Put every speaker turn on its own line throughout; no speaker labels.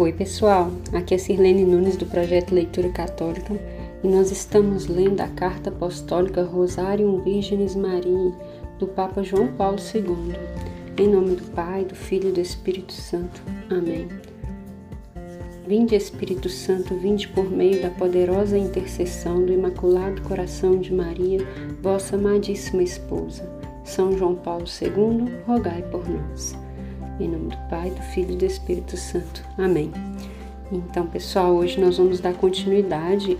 Oi, pessoal. Aqui é Sirlene Nunes do projeto Leitura Católica e nós estamos lendo a carta apostólica Rosarium Virgenis Maria do Papa João Paulo II. Em nome do Pai, do Filho e do Espírito Santo. Amém. Vinde, Espírito Santo, vinde por meio da poderosa intercessão do Imaculado Coração de Maria, vossa amadíssima esposa. São João Paulo II, rogai por nós. Em nome do Pai, do Filho e do Espírito Santo. Amém. Então, pessoal, hoje nós vamos dar continuidade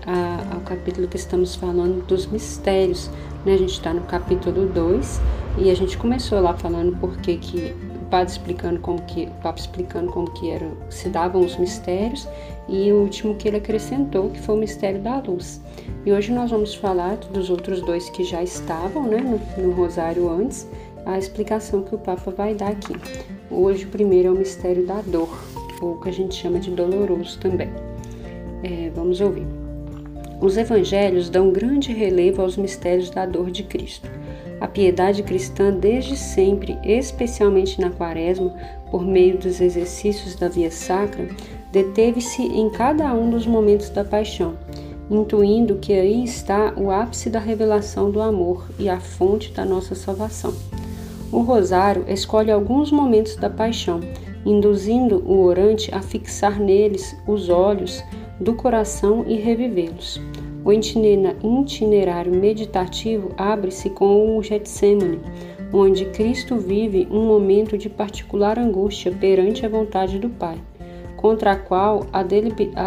ao capítulo que estamos falando dos mistérios. Né? A gente está no capítulo 2 e a gente começou lá falando por que que o padre explicando como que o Papa explicando como que eram, se davam os mistérios e o último que ele acrescentou que foi o mistério da luz. E hoje nós vamos falar dos outros dois que já estavam né, no, no rosário antes a explicação que o Papa vai dar aqui. Hoje, o primeiro é o mistério da dor, ou que a gente chama de doloroso também. É, vamos ouvir. Os evangelhos dão grande relevo aos mistérios da dor de Cristo. A piedade cristã, desde sempre, especialmente na Quaresma, por meio dos exercícios da via sacra, deteve-se em cada um dos momentos da paixão, intuindo que aí está o ápice da revelação do amor e a fonte da nossa salvação. O rosário escolhe alguns momentos da paixão, induzindo o orante a fixar neles os olhos do coração e revivê-los. O itinerário meditativo abre-se com o Getsemane, onde Cristo vive um momento de particular angústia perante a vontade do Pai, contra a qual a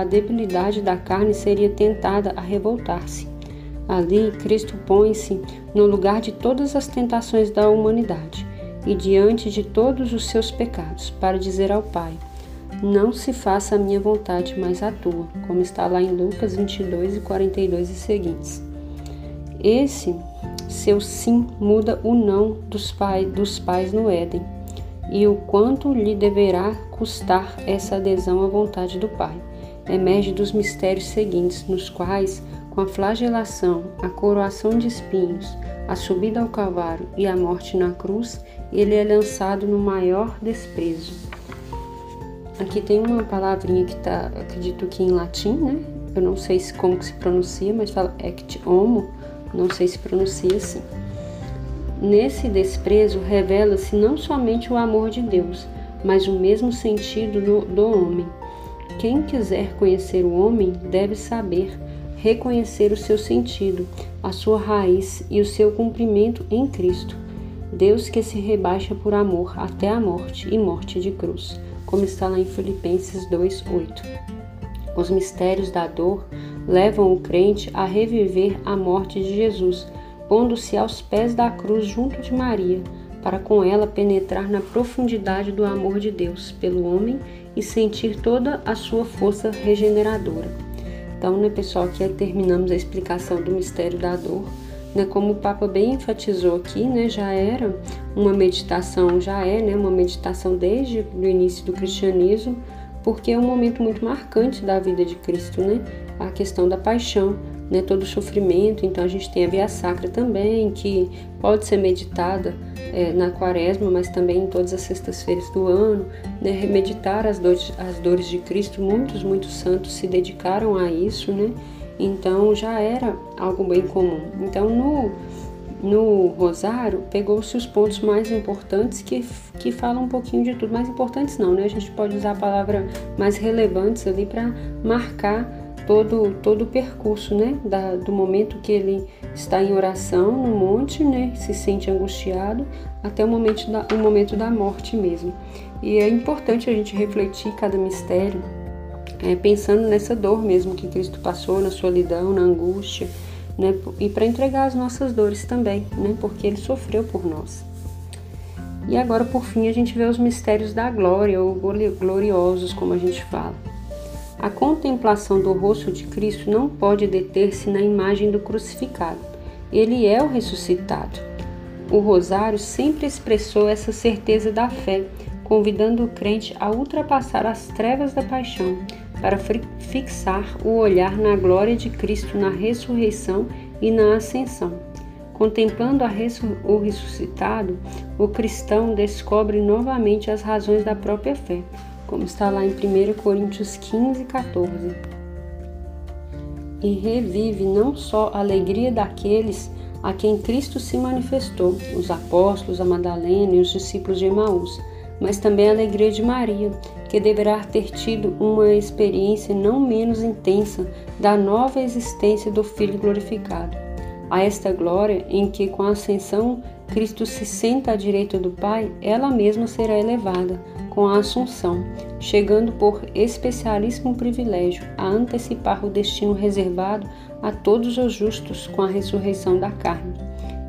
debilidade da carne seria tentada a revoltar-se. Ali, Cristo põe-se no lugar de todas as tentações da humanidade e diante de todos os seus pecados, para dizer ao Pai: Não se faça a minha vontade, mas a tua, como está lá em Lucas 22 e 42 e seguintes. Esse seu sim muda o não dos, pai, dos pais no Éden e o quanto lhe deverá custar essa adesão à vontade do Pai. Emerge dos mistérios seguintes, nos quais com a flagelação, a coroação de espinhos, a subida ao Calvário e a morte na cruz, ele é lançado no maior desprezo. Aqui tem uma palavrinha que está, acredito que em latim, né? Eu não sei se como que se pronuncia, mas fala ect homo, não sei se pronuncia assim. Nesse desprezo revela-se não somente o amor de Deus, mas o mesmo sentido do, do homem. Quem quiser conhecer o homem deve saber reconhecer o seu sentido, a sua raiz e o seu cumprimento em Cristo. Deus que se rebaixa por amor até a morte e morte de cruz, como está lá em Filipenses 2:8. Os mistérios da dor levam o crente a reviver a morte de Jesus, pondo-se aos pés da cruz junto de Maria, para com ela penetrar na profundidade do amor de Deus pelo homem e sentir toda a sua força regeneradora. Então, né, pessoal, aqui terminamos a explicação do mistério da dor. Né, como o Papa bem enfatizou aqui, né, já era uma meditação, já é né, uma meditação desde o início do cristianismo, porque é um momento muito marcante da vida de Cristo, né? A questão da paixão, né, todo o sofrimento. Então a gente tem a Via Sacra também, que pode ser meditada é, na quaresma, mas também em todas as sextas-feiras do ano, né, meditar as dores, as dores de Cristo. Muitos, muitos santos se dedicaram a isso, né? Então já era algo bem comum. Então no, no Rosário pegou-se os pontos mais importantes que, que falam um pouquinho de tudo. Mais importantes não, né? A gente pode usar a palavra mais relevantes ali para marcar todo, todo o percurso, né, da, do momento que ele está em oração no monte, né, se sente angustiado, até o momento da, o momento da morte mesmo. E é importante a gente refletir cada mistério, é, pensando nessa dor mesmo que Cristo passou, na solidão, na angústia, né, e para entregar as nossas dores também, né, porque ele sofreu por nós. E agora, por fim, a gente vê os mistérios da glória, ou gloriosos, como a gente fala. A contemplação do rosto de Cristo não pode deter-se na imagem do crucificado. Ele é o ressuscitado. O rosário sempre expressou essa certeza da fé, convidando o crente a ultrapassar as trevas da paixão para fixar o olhar na glória de Cristo na ressurreição e na ascensão. Contemplando o ressuscitado, o cristão descobre novamente as razões da própria fé como está lá em 1 Coríntios 15, 14. E revive não só a alegria daqueles a quem Cristo se manifestou, os apóstolos, a Madalena e os discípulos de Emaús, mas também a alegria de Maria, que deverá ter tido uma experiência não menos intensa da nova existência do Filho glorificado. A esta glória, em que com a ascensão Cristo se senta à direita do Pai, ela mesma será elevada com a Assunção, chegando por especialíssimo privilégio a antecipar o destino reservado a todos os justos com a ressurreição da carne.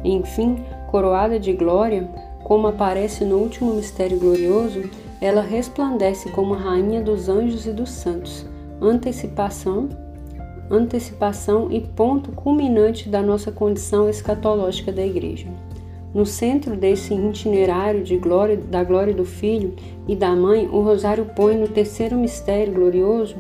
Enfim, coroada de glória, como aparece no último mistério glorioso, ela resplandece como rainha dos anjos e dos santos, antecipação, antecipação e ponto culminante da nossa condição escatológica da igreja. No centro desse itinerário de glória, da glória do Filho e da Mãe, o Rosário põe no terceiro mistério glorioso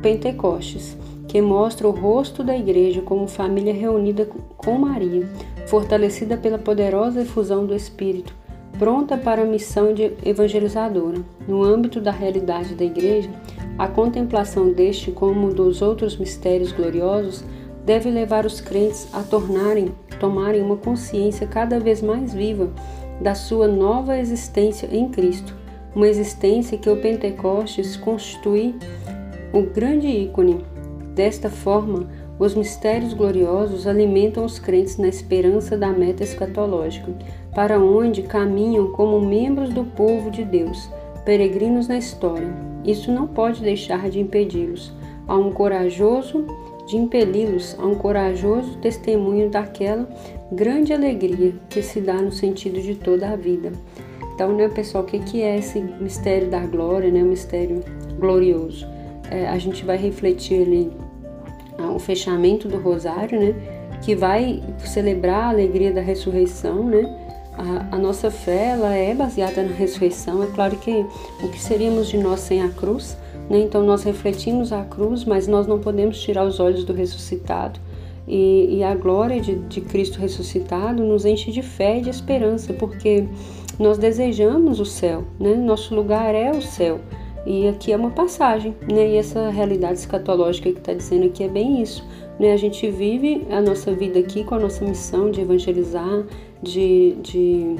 Pentecostes, que mostra o rosto da igreja como família reunida com Maria, fortalecida pela poderosa efusão do Espírito, pronta para a missão de evangelizadora. No âmbito da realidade da Igreja, a contemplação deste como dos outros mistérios gloriosos deve levar os crentes a tornarem, tomarem uma consciência cada vez mais viva da sua nova existência em Cristo, uma existência que o Pentecostes constitui o grande ícone. Desta forma, os mistérios gloriosos alimentam os crentes na esperança da meta escatológica, para onde caminham como membros do povo de Deus, peregrinos na história. Isso não pode deixar de impedi-los a um corajoso de impeli-los a um corajoso testemunho daquela grande alegria que se dá no sentido de toda a vida. Então, né, pessoal, o que é esse mistério da glória, né, o mistério glorioso? É, a gente vai refletir ali o fechamento do rosário, né, que vai celebrar a alegria da ressurreição, né, a, a, nossa fé ela é baseada na ressurreição. É claro que o que seríamos de nós sem a cruz? Né? Então nós refletimos a cruz, mas nós não podemos tirar os olhos do ressuscitado. E, e a glória de, de Cristo ressuscitado nos enche de fé e de esperança, porque nós desejamos o céu, né? Nosso lugar é o céu. E aqui é uma passagem, né? E essa realidade escatológica que está dizendo aqui é bem isso. Né? A gente vive a nossa vida aqui com a nossa missão de evangelizar, de, de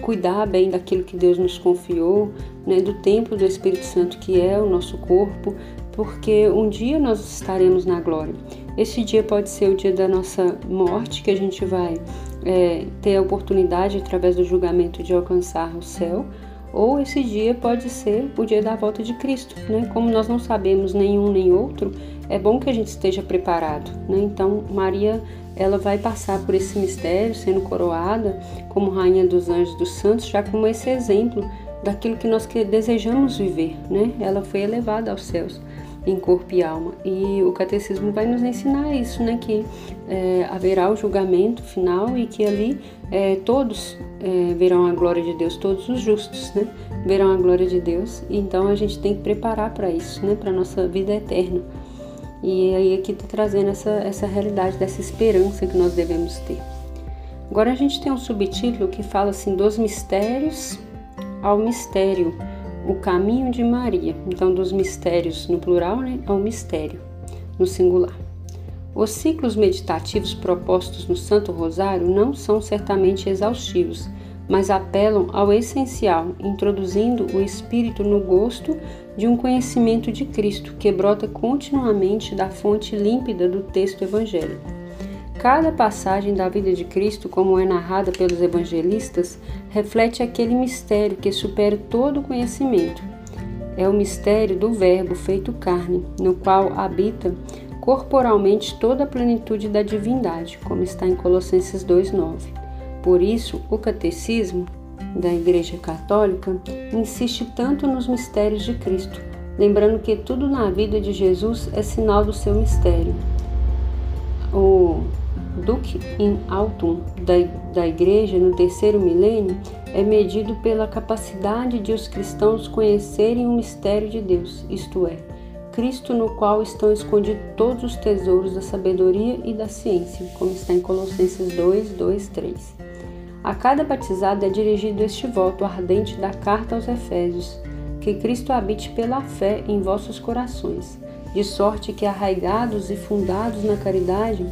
cuidar bem daquilo que Deus nos confiou, né? do templo do Espírito Santo que é o nosso corpo, porque um dia nós estaremos na glória. Esse dia pode ser o dia da nossa morte, que a gente vai é, ter a oportunidade, através do julgamento, de alcançar o céu, ou esse dia pode ser o dia da volta de Cristo, né? Como nós não sabemos nenhum nem outro, é bom que a gente esteja preparado, né? Então, Maria, ela vai passar por esse mistério, sendo coroada como rainha dos anjos dos santos, já como esse exemplo daquilo que nós que desejamos viver, né? Ela foi elevada aos céus em corpo e alma. E o catecismo vai nos ensinar isso, né? Que é, haverá o julgamento final e que ali é, todos é, verão a glória de Deus, todos os justos, né? Verão a glória de Deus. Então a gente tem que preparar para isso, né? Para nossa vida eterna. E aí aqui está trazendo essa, essa realidade dessa esperança que nós devemos ter. Agora a gente tem um subtítulo que fala assim dos mistérios ao mistério o caminho de Maria. Então, dos mistérios no plural né, ao mistério no singular. Os ciclos meditativos propostos no Santo Rosário não são certamente exaustivos, mas apelam ao essencial, introduzindo o espírito no gosto de um conhecimento de Cristo que brota continuamente da fonte límpida do texto evangélico. Cada passagem da vida de Cristo, como é narrada pelos evangelistas, reflete aquele mistério que supera todo o conhecimento. É o mistério do Verbo feito carne, no qual habita corporalmente toda a plenitude da divindade, como está em Colossenses 2:9. Por isso, o catecismo da Igreja Católica insiste tanto nos mistérios de Cristo, lembrando que tudo na vida de Jesus é sinal do seu mistério. O Duc in Altum da, da Igreja no terceiro milênio é medido pela capacidade de os cristãos conhecerem o mistério de Deus, isto é, Cristo no qual estão escondidos todos os tesouros da sabedoria e da ciência, como está em Colossenses 2, 2, 3. A cada batizado é dirigido este voto ardente da carta aos Efésios. que Cristo habite pela fé em vossos corações, de sorte que, arraigados e fundados na caridade,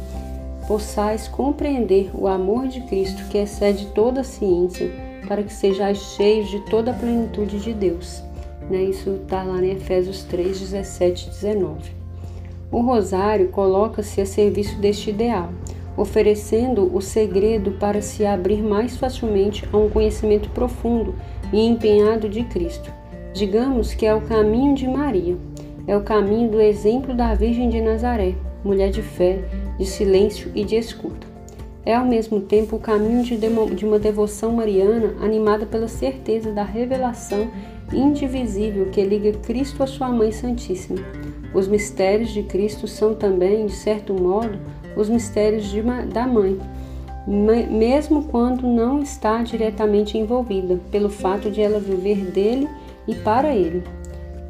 possais compreender o amor de Cristo que excede toda a ciência, para que sejais cheios de toda a plenitude de Deus. Né? Isso está lá em Efésios 3, 17 e 19. O rosário coloca-se a serviço deste ideal, oferecendo o segredo para se abrir mais facilmente a um conhecimento profundo e empenhado de Cristo. Digamos que é o caminho de Maria, é o caminho do exemplo da Virgem de Nazaré, mulher de fé, de silêncio e de escuta. É ao mesmo tempo o caminho de uma devoção mariana animada pela certeza da revelação indivisível que liga Cristo à sua Mãe Santíssima. Os mistérios de Cristo são também, de certo modo, os mistérios de, da Mãe, mesmo quando não está diretamente envolvida, pelo fato de ela viver dele e para ele.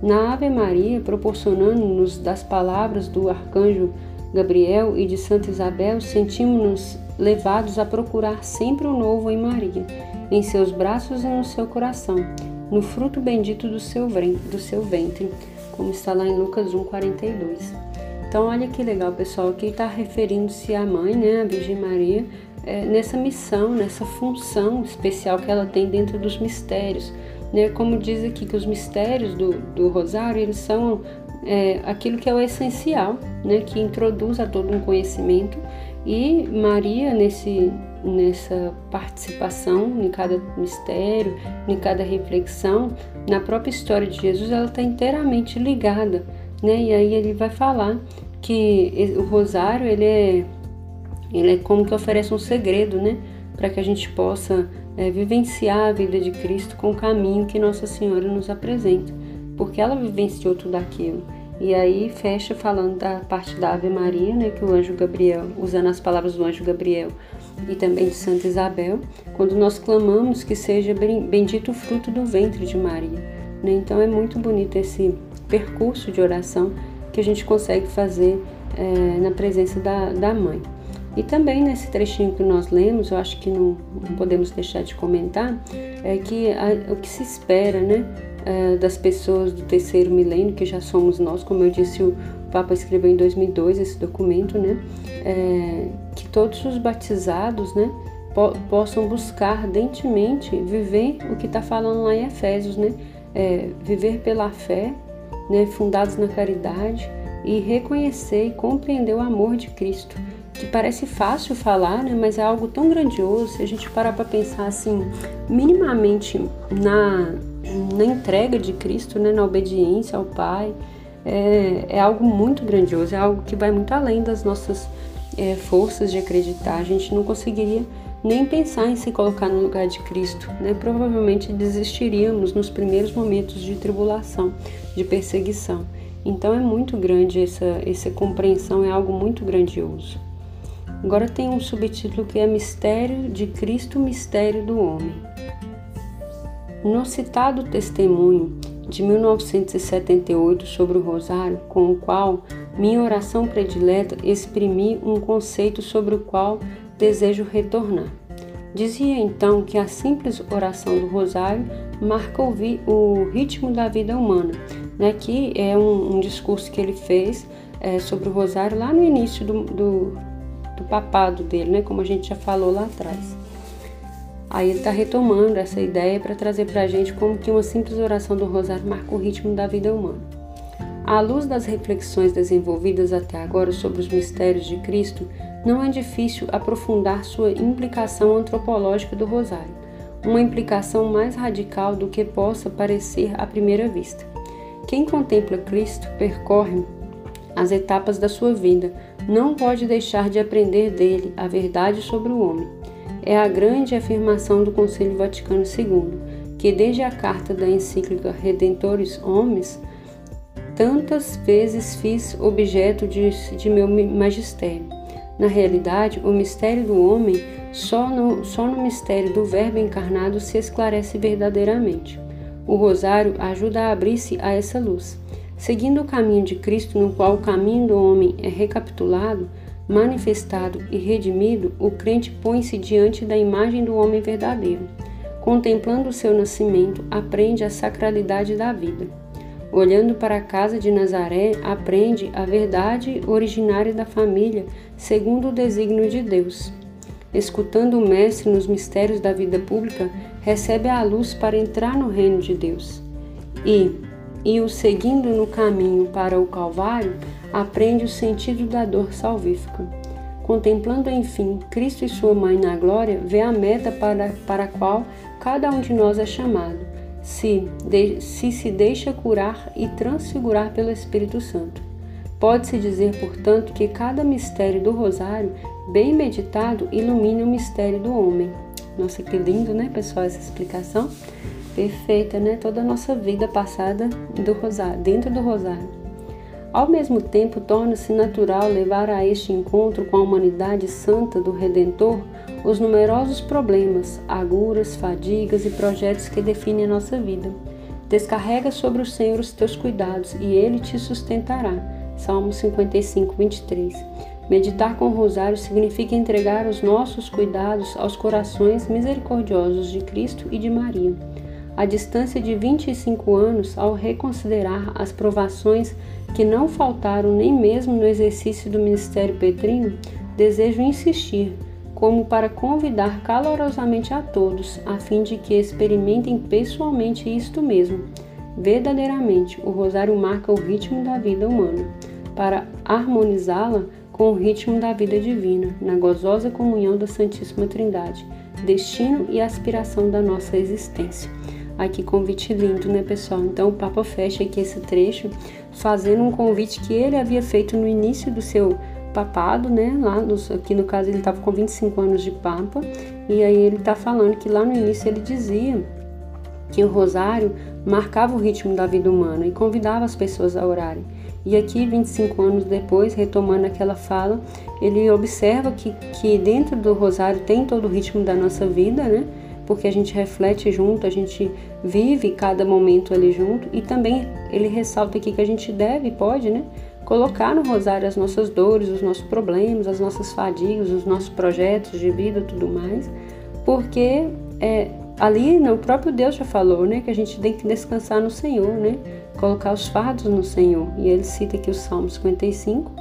Na Ave Maria, proporcionando-nos das palavras do arcanjo Gabriel e de Santa Isabel, sentimos-nos levados a procurar sempre o novo em Maria, em seus braços e no seu coração, no fruto bendito do seu, do seu ventre, como está lá em Lucas 1,42. Então, olha que legal, pessoal, aqui está referindo-se à mãe, né, a Virgem Maria, é, nessa missão, nessa função especial que ela tem dentro dos mistérios. Né? Como diz aqui que os mistérios do, do rosário, eles são é, aquilo que é o essencial, né, que introduz a todo um conhecimento e Maria nesse nessa participação em cada mistério, em cada reflexão, na própria história de Jesus, ela está inteiramente ligada, né? E aí ele vai falar que o rosário ele é ele é como que oferece um segredo, né, para que a gente possa é, vivenciar a vida de Cristo com o caminho que Nossa Senhora nos apresenta porque ela vivenciou tudo aquilo. E aí fecha falando da parte da Ave Maria, né, que o anjo Gabriel, usando as palavras do anjo Gabriel e também de Santa Isabel, quando nós clamamos que seja bendito o fruto do ventre de Maria. Né? Então é muito bonito esse percurso de oração que a gente consegue fazer é, na presença da, da mãe. E também nesse trechinho que nós lemos, eu acho que não, não podemos deixar de comentar, é que a, o que se espera, né? uh, das pessoas do terceiro milênio, que já somos nós, como eu disse, o Papa escreveu em 2002 esse documento, né? É, que todos os batizados, né? Po possam buscar ardentemente viver o que está falando lá em Efésios, né? É, viver pela fé, né? Fundados na caridade e reconhecer e compreender o amor de Cristo que parece fácil falar, né, mas é algo tão grandioso. Se a gente parar para pensar assim, minimamente na na entrega de Cristo, né, na obediência ao Pai, é, é algo muito grandioso, é algo que vai muito além das nossas é, forças de acreditar. A gente não conseguiria nem pensar em se colocar no lugar de Cristo, né? Provavelmente desistiríamos nos primeiros momentos de tribulação, de perseguição. Então é muito grande essa, essa compreensão, é algo muito grandioso. Agora tem um subtítulo que é Mistério de Cristo, Mistério do Homem. No citado testemunho de 1978 sobre o Rosário, com o qual minha oração predileta exprimi um conceito sobre o qual desejo retornar. Dizia então que a simples oração do Rosário marca o ritmo da vida humana, né? que é um, um discurso que ele fez é, sobre o Rosário lá no início do, do, do papado dele, né? como a gente já falou lá atrás. Aí ele está retomando essa ideia para trazer para a gente como que uma simples oração do rosário marca o ritmo da vida humana. À luz das reflexões desenvolvidas até agora sobre os mistérios de Cristo, não é difícil aprofundar sua implicação antropológica do rosário, uma implicação mais radical do que possa parecer à primeira vista. Quem contempla Cristo percorre as etapas da sua vida, não pode deixar de aprender dele a verdade sobre o homem é a grande afirmação do Concílio Vaticano II, que desde a carta da encíclica Redentores Homens, tantas vezes fiz objeto de, de meu magistério. Na realidade, o mistério do homem só no, só no mistério do Verbo encarnado se esclarece verdadeiramente. O rosário ajuda a abrir-se a essa luz. Seguindo o caminho de Cristo, no qual o caminho do homem é recapitulado, manifestado e redimido, o crente põe-se diante da imagem do homem verdadeiro. Contemplando o seu nascimento, aprende a sacralidade da vida. Olhando para a casa de Nazaré, aprende a verdade originária da família, segundo o desígnio de Deus. Escutando o Mestre nos mistérios da vida pública, recebe a luz para entrar no reino de Deus. E, e o seguindo no caminho para o Calvário, aprende o sentido da dor salvífica. Contemplando, enfim, Cristo e sua mãe na glória, vê a meta para, para a qual cada um de nós é chamado, se, de, se se deixa curar e transfigurar pelo Espírito Santo. Pode-se dizer, portanto, que cada mistério do Rosário, bem meditado, ilumina o mistério do homem. Nossa, que lindo, né, pessoal, essa explicação? Perfeita, né? Toda a nossa vida passada do Rosário, dentro do Rosário. Ao mesmo tempo, torna-se natural levar a este encontro com a humanidade santa do Redentor os numerosos problemas, aguras, fadigas e projetos que definem a nossa vida. Descarrega sobre o Senhor os teus cuidados e ele te sustentará. Salmo 55, 23. Meditar com o rosário significa entregar os nossos cuidados aos corações misericordiosos de Cristo e de Maria. A distância de 25 anos, ao reconsiderar as provações que não faltaram nem mesmo no exercício do ministério petrino, desejo insistir, como para convidar calorosamente a todos, a fim de que experimentem pessoalmente isto mesmo. Verdadeiramente, o rosário marca o ritmo da vida humana, para harmonizá-la com o ritmo da vida divina, na gozosa comunhão da Santíssima Trindade, destino e aspiração da nossa existência. Ai, que convite lindo, né, pessoal? Então, o Papa fecha aqui esse trecho fazendo um convite que ele havia feito no início do seu papado, né? Lá no, aqui no caso ele estava com 25 anos de papa, e aí ele está falando que lá no início ele dizia que o rosário marcava o ritmo da vida humana e convidava as pessoas a orarem. E aqui, 25 anos depois, retomando aquela fala, ele observa que, que dentro do rosário tem todo o ritmo da nossa vida, né? porque a gente reflete junto, a gente vive cada momento ali junto e também ele ressalta aqui que a gente deve, pode, né, colocar no rosário as nossas dores, os nossos problemas, as nossas fadigas, os nossos projetos de vida, tudo mais, porque é, ali no próprio Deus já falou, né, que a gente tem que descansar no Senhor, né, colocar os fardos no Senhor. E ele cita aqui o Salmo 55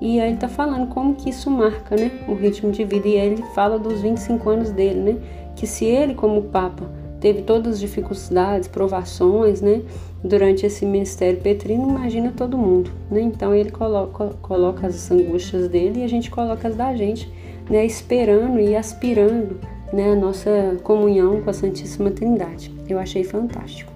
e aí ele tá falando como que isso marca, né, o ritmo de vida. E aí ele fala dos 25 anos dele, né, que se ele, como Papa, teve todas as dificuldades, provações, né, durante esse ministério petrino, imagina todo mundo, né? Então ele coloca, coloca as angústias dele e a gente coloca as da gente, né, esperando e aspirando, né, a nossa comunhão com a Santíssima Trindade. Eu achei fantástico.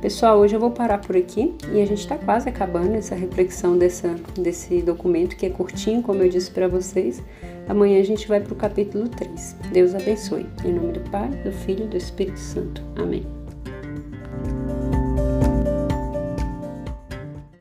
Pessoal, hoje eu vou parar por aqui e a gente está quase acabando essa reflexão dessa, desse documento que é curtinho, como eu disse para vocês. Amanhã a gente vai para o capítulo 3. Deus abençoe. Em nome do Pai, do Filho e do Espírito Santo. Amém.